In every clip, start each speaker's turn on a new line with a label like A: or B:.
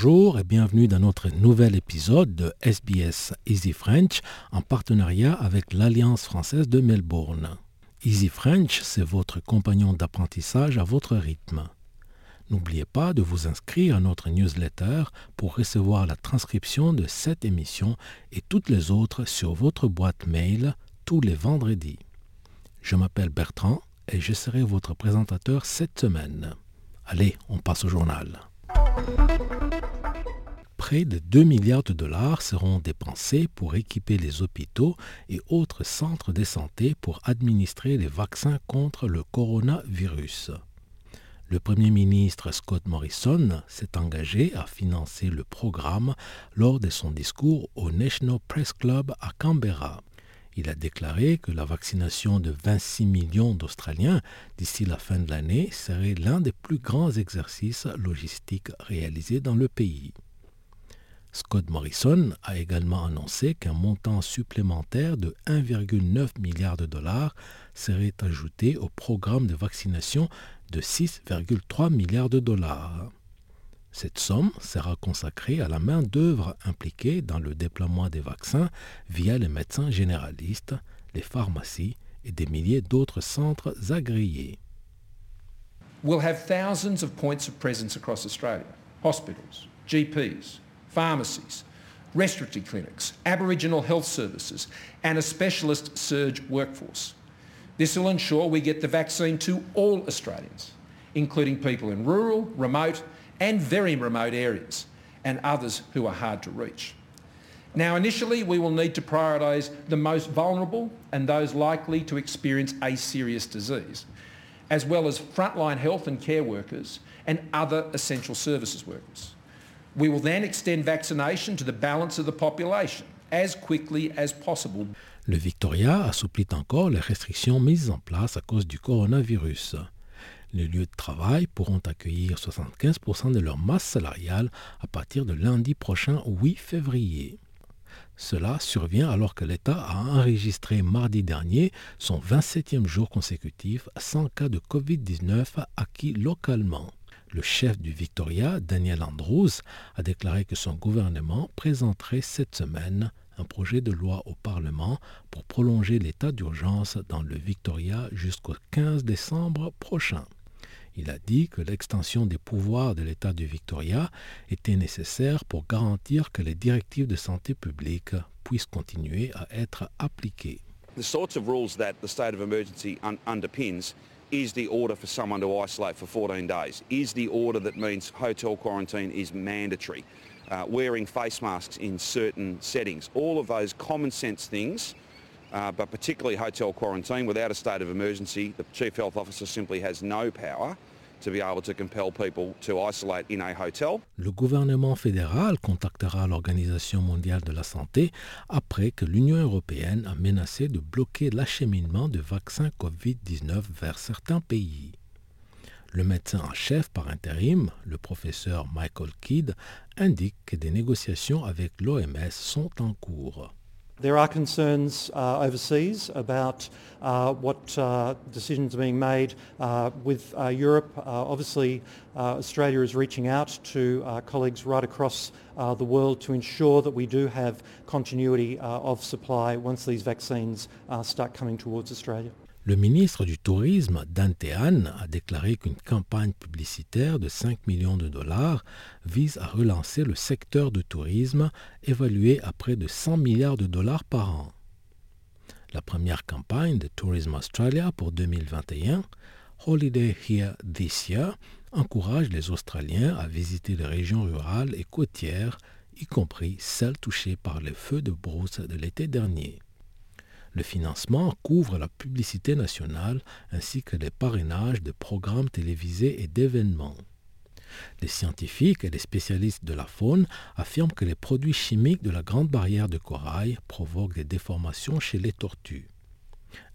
A: Bonjour et bienvenue dans notre nouvel épisode de SBS Easy French en partenariat avec l'Alliance française de Melbourne. Easy French, c'est votre compagnon d'apprentissage à votre rythme. N'oubliez pas de vous inscrire à notre newsletter pour recevoir la transcription de cette émission et toutes les autres sur votre boîte mail tous les vendredis. Je m'appelle Bertrand et je serai votre présentateur cette semaine. Allez, on passe au journal. Près de 2 milliards de dollars seront dépensés pour équiper les hôpitaux et autres centres de santé pour administrer les vaccins contre le coronavirus. Le Premier ministre Scott Morrison s'est engagé à financer le programme lors de son discours au National Press Club à Canberra. Il a déclaré que la vaccination de 26 millions d'Australiens d'ici la fin de l'année serait l'un des plus grands exercices logistiques réalisés dans le pays. Scott Morrison a également annoncé qu'un montant supplémentaire de 1,9 milliard de dollars serait ajouté au programme de vaccination de 6,3 milliards de dollars. Cette somme sera consacrée à la main-d'œuvre impliquée dans le déploiement des vaccins via les médecins généralistes, les pharmacies et des milliers d'autres centres agréés.
B: Pharmacies, respiratory clinics, Aboriginal health services, and a specialist surge workforce. This will ensure we get the vaccine to all Australians, including people in rural, remote, and very remote areas, and others who are hard to reach. Now, initially, we will need to prioritise the most vulnerable and those likely to experience a serious disease, as well as frontline health and care workers and other essential services workers. We will then extend vaccination to the balance of the population as quickly as possible.
A: Le Victoria assouplit encore les restrictions mises en place à cause du coronavirus. Les lieux de travail pourront accueillir 75% de leur masse salariale à partir de lundi prochain 8 février. Cela survient alors que l'État a enregistré mardi dernier son 27e jour consécutif sans cas de Covid-19 acquis localement. Le chef du Victoria, Daniel Andrews, a déclaré que son gouvernement présenterait cette semaine un projet de loi au Parlement pour prolonger l'état d'urgence dans le Victoria jusqu'au 15 décembre prochain. Il a dit que l'extension des pouvoirs de l'État du Victoria était nécessaire pour garantir que les directives de santé publique puissent continuer à être appliquées.
C: Is the order for someone to isolate for 14 days, is the order that means hotel quarantine is mandatory, uh, wearing face masks in certain settings. All of those common sense things uh, but particularly hotel quarantine, without a state of emergency, the Chief Health Officer simply has no power
A: Le gouvernement fédéral contactera l'Organisation mondiale de la santé après que l'Union européenne a menacé de bloquer l'acheminement de vaccins COVID-19 vers certains pays. Le médecin en chef par intérim, le professeur Michael Kidd, indique que des négociations avec l'OMS sont en cours.
D: There are concerns uh, overseas about uh, what uh, decisions are being made uh, with uh, Europe. Uh, obviously, Australia is reaching out to colleagues right across the world to ensure that we do have continuity of supply once these vaccines start coming towards Australia.
A: Le ministre du Tourisme, Dante a déclaré qu'une campagne publicitaire de 5 millions de dollars vise à relancer le secteur du tourisme évalué à près de 100 milliards de dollars par an. La première campagne de Tourism Australia pour 2021, Holiday Here This Year, encourage les Australiens à visiter les régions rurales et côtières, y compris celles touchées par les feux de brousse de l'été dernier. Le financement couvre la publicité nationale ainsi que les parrainages de programmes télévisés et d'événements. Les scientifiques et les spécialistes de la faune affirment que les produits chimiques de la Grande Barrière de Corail provoquent des déformations chez les tortues.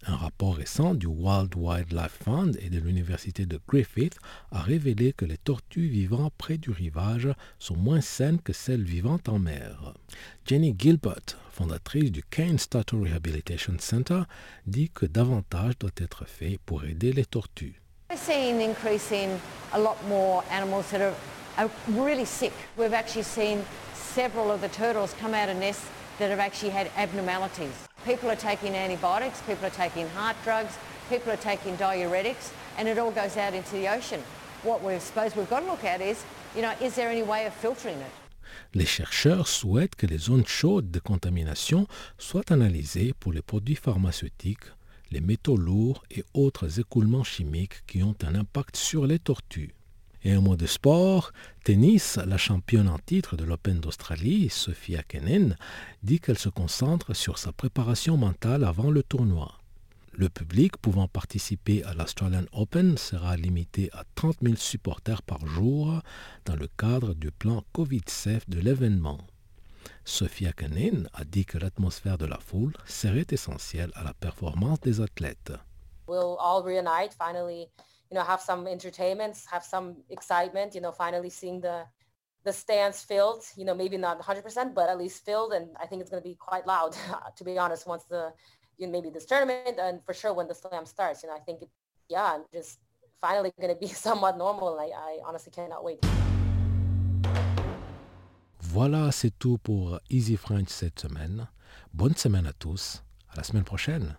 A: Un rapport récent du World Wildlife Fund et de l'Université de Griffith a révélé que les tortues vivant près du rivage sont moins saines que celles vivant en mer. Jenny Gilbert, fondatrice du Kane Turtle Rehabilitation Center, dit que davantage doit être fait pour aider les tortues.
E: We've actually seen several of the turtles come out of nests that have actually had abnormalities. People are taking antibiotics, people are taking heart drugs, people are taking diuretics, and it all goes out into the ocean. What we suppose we've got to look at is, you know, is there any way of filtering it?
A: Les chercheurs souhaitent que les zones chaudes de contamination soient analysées pour les produits pharmaceutiques, les métaux lourds et autres écoulements chimiques qui ont un impact sur les tortues. Et un mot de sport, tennis, la championne en titre de l'Open d'Australie, Sophia Kenin, dit qu'elle se concentre sur sa préparation mentale avant le tournoi. Le public pouvant participer à l'Australian Open sera limité à 30 000 supporters par jour dans le cadre du plan Covid-safe de l'événement. Sophia Kenin a dit que l'atmosphère de la foule serait essentielle à la performance des athlètes.
F: You know, have some entertainments, have some excitement, you know, finally seeing the the stands filled, you know, maybe not 100%, but at least filled. And I think it's going to be quite loud, to be honest, once the, you know, maybe this tournament and for sure when the slam starts. You know, I think, it, yeah, I'm just finally going to be somewhat normal. I, I honestly cannot wait.
A: Voilà, c'est tout pour Easy French cette semaine. Bonne semaine à tous. À la semaine prochaine.